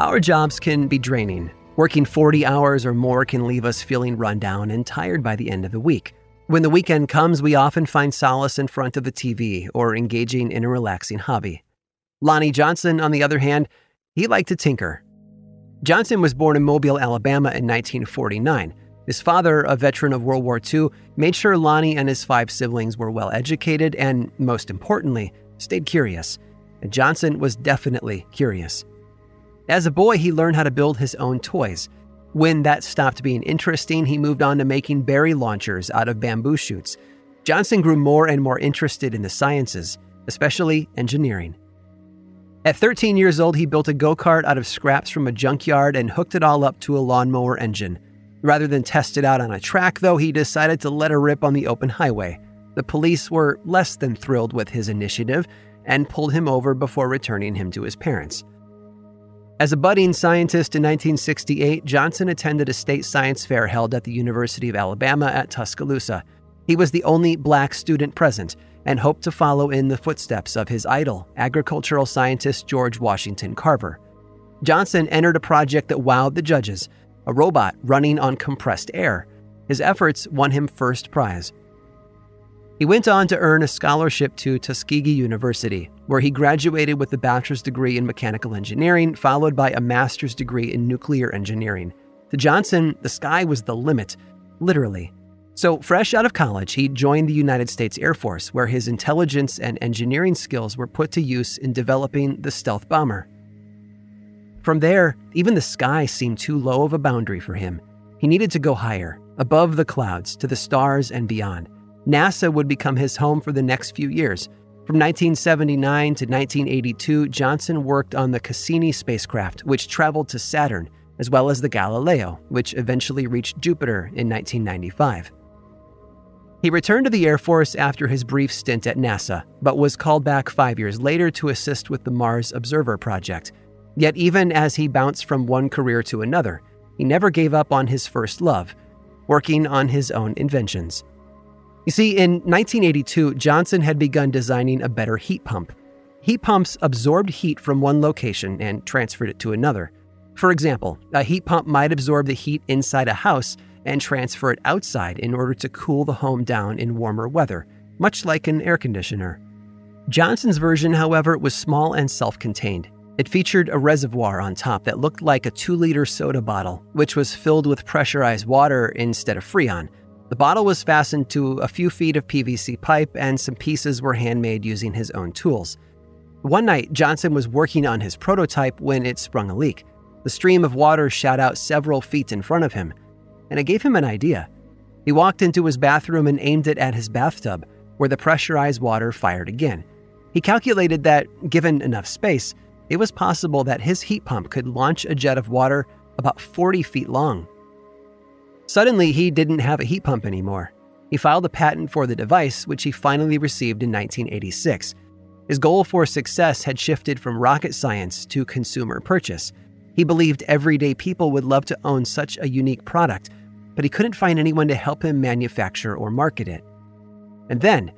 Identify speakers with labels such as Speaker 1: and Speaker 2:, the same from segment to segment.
Speaker 1: Our jobs can be draining. Working 40 hours or more can leave us feeling run down and tired by the end of the week. When the weekend comes, we often find solace in front of the TV or engaging in a relaxing hobby. Lonnie Johnson, on the other hand, he liked to tinker. Johnson was born in Mobile, Alabama in 1949. His father, a veteran of World War II, made sure Lonnie and his five siblings were well educated and, most importantly, stayed curious. And Johnson was definitely curious. As a boy, he learned how to build his own toys. When that stopped being interesting, he moved on to making berry launchers out of bamboo shoots. Johnson grew more and more interested in the sciences, especially engineering. At 13 years old, he built a go kart out of scraps from a junkyard and hooked it all up to a lawnmower engine. Rather than test it out on a track, though, he decided to let it rip on the open highway. The police were less than thrilled with his initiative and pulled him over before returning him to his parents. As a budding scientist in 1968, Johnson attended a state science fair held at the University of Alabama at Tuscaloosa. He was the only black student present and hoped to follow in the footsteps of his idol, agricultural scientist George Washington Carver. Johnson entered a project that wowed the judges a robot running on compressed air. His efforts won him first prize. He went on to earn a scholarship to Tuskegee University, where he graduated with a bachelor's degree in mechanical engineering, followed by a master's degree in nuclear engineering. To Johnson, the sky was the limit, literally. So, fresh out of college, he joined the United States Air Force, where his intelligence and engineering skills were put to use in developing the stealth bomber. From there, even the sky seemed too low of a boundary for him. He needed to go higher, above the clouds, to the stars and beyond. NASA would become his home for the next few years. From 1979 to 1982, Johnson worked on the Cassini spacecraft, which traveled to Saturn, as well as the Galileo, which eventually reached Jupiter in 1995. He returned to the Air Force after his brief stint at NASA, but was called back five years later to assist with the Mars Observer Project. Yet, even as he bounced from one career to another, he never gave up on his first love, working on his own inventions. You see, in 1982, Johnson had begun designing a better heat pump. Heat pumps absorbed heat from one location and transferred it to another. For example, a heat pump might absorb the heat inside a house and transfer it outside in order to cool the home down in warmer weather, much like an air conditioner. Johnson's version, however, was small and self contained. It featured a reservoir on top that looked like a 2 liter soda bottle, which was filled with pressurized water instead of Freon the bottle was fastened to a few feet of PVC pipe, and some pieces were handmade using his own tools. One night, Johnson was working on his prototype when it sprung a leak. The stream of water shot out several feet in front of him, and it gave him an idea. He walked into his bathroom and aimed it at his bathtub, where the pressurized water fired again. He calculated that, given enough space, it was possible that his heat pump could launch a jet of water about 40 feet long Suddenly, he didn't have a heat pump anymore. He filed a patent for the device, which he finally received in 1986. His goal for success had shifted from rocket science to consumer purchase. He believed everyday people would love to own such a unique product, but he couldn't find anyone to help him manufacture or market it. And then,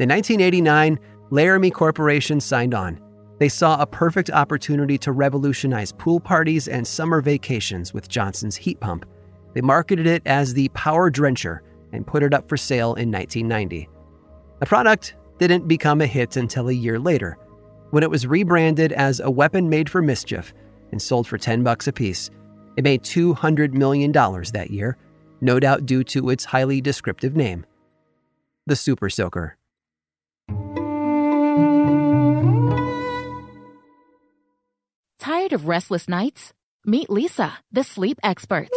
Speaker 1: in 1989, Larami Corporation signed on. They saw a perfect opportunity to revolutionize pool parties and summer vacations with Johnson's heat pump. They marketed it as the Power Drencher and put it up for sale in 1990. The product didn't become a hit until a year later, when it was rebranded as a weapon made for mischief and sold for 10 bucks a piece. It made $200 million that year, no doubt due to its highly descriptive name the Super Soaker.
Speaker 2: Tired of restless nights? Meet Leesa, the sleep experts.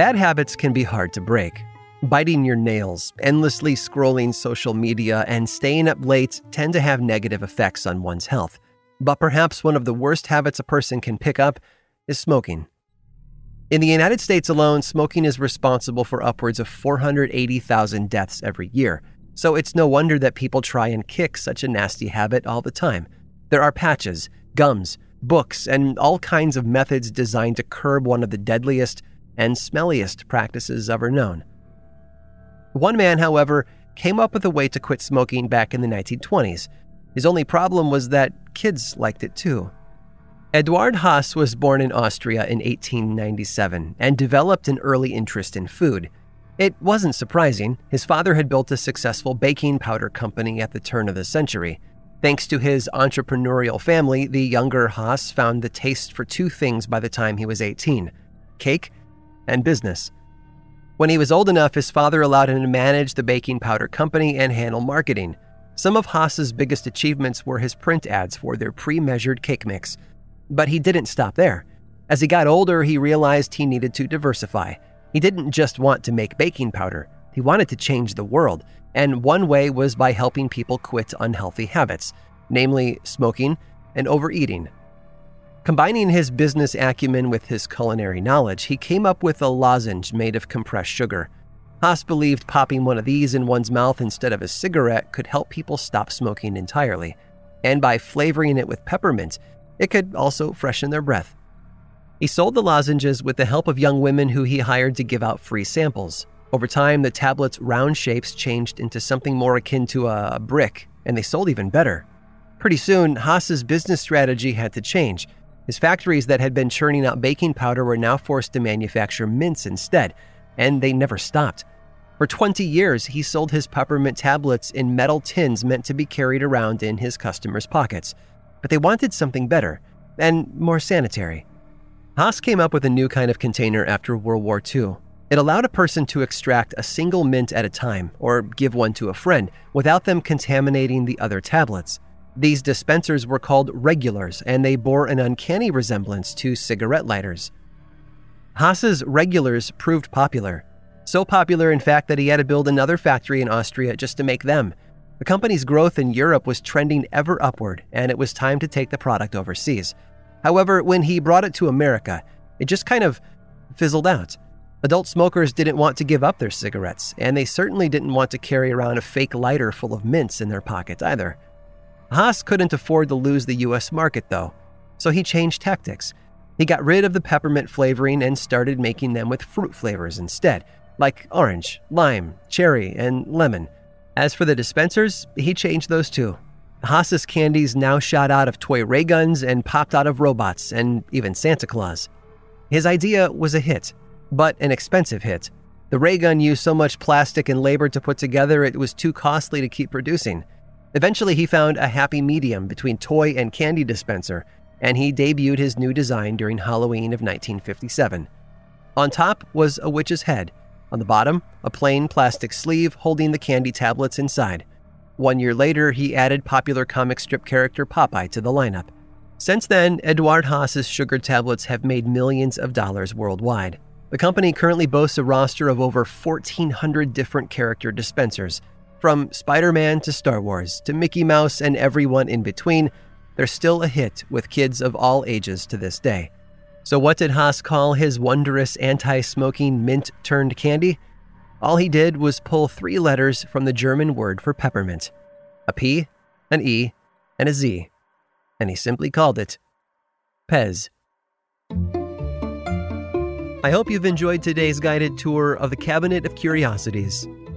Speaker 1: Bad habits can be hard to break. Biting your nails, endlessly scrolling social media, and staying up late tend to have negative effects on one's health. But perhaps one of the worst habits a person can pick up is smoking. In the United States alone, smoking is responsible for upwards of 480,000 deaths every year. So it's no wonder that people try and kick such a nasty habit all the time. There are patches, gums, books, and all kinds of methods designed to curb one of the deadliest and smelliest practices ever known. One man, however, came up with a way to quit smoking back in the 1920s. His only problem was that kids liked it too. Eduard Haas was born in Austria in 1897 and developed an early interest in food. It wasn't surprising. His father had built a successful baking powder company at the turn of the century. Thanks to his entrepreneurial family, the younger Haas found the taste for two things by the time he was 18 cake and business. When he was old enough, his father allowed him to manage the baking powder company and handle marketing. Some of Haas's biggest achievements were his print ads for their pre measured cake mix. But he didn't stop there. As he got older, he realized he needed to diversify. He didn't just want to make baking powder, he wanted to change the world. And one way was by helping people quit unhealthy habits, namely smoking and overeating. Combining his business acumen with his culinary knowledge, he came up with a lozenge made of compressed sugar. Haas believed popping one of these in one's mouth instead of a cigarette could help people stop smoking entirely. And by flavoring it with peppermint, it could also freshen their breath. He sold the lozenges with the help of young women who he hired to give out free samples. Over time, the tablet's round shapes changed into something more akin to a brick, and they sold even better. Pretty soon, Haas's business strategy had to change. His factories that had been churning out baking powder were now forced to manufacture mints instead, and they never stopped. For 20 years, he sold his peppermint tablets in metal tins meant to be carried around in his customers' pockets. But they wanted something better and more sanitary. Haas came up with a new kind of container after World War II. It allowed a person to extract a single mint at a time or give one to a friend without them contaminating the other tablets. These dispensers were called regulars, and they bore an uncanny resemblance to cigarette lighters. Haas's regulars proved popular. So popular, in fact, that he had to build another factory in Austria just to make them. The company's growth in Europe was trending ever upward, and it was time to take the product overseas. However, when he brought it to America, it just kind of fizzled out. Adult smokers didn't want to give up their cigarettes, and they certainly didn't want to carry around a fake lighter full of mints in their pocket either. Haas couldn't afford to lose the US market, though, so he changed tactics. He got rid of the peppermint flavoring and started making them with fruit flavors instead, like orange, lime, cherry, and lemon. As for the dispensers, he changed those too. Haas's candies now shot out of toy ray guns and popped out of robots and even Santa Claus. His idea was a hit, but an expensive hit. The ray gun used so much plastic and labor to put together it was too costly to keep producing. Eventually, he found a happy medium between toy and candy dispenser, and he debuted his new design during Halloween of 1957. On top was a witch's head. On the bottom, a plain plastic sleeve holding the candy tablets inside. One year later, he added popular comic strip character Popeye to the lineup. Since then, Eduard Haas's sugar tablets have made millions of dollars worldwide. The company currently boasts a roster of over 1,400 different character dispensers, from Spider Man to Star Wars to Mickey Mouse and everyone in between, they're still a hit with kids of all ages to this day. So, what did Haas call his wondrous anti smoking mint turned candy? All he did was pull three letters from the German word for peppermint a P, an E, and a Z, and he simply called it Pez. I hope you've enjoyed today's guided tour of the Cabinet of Curiosities.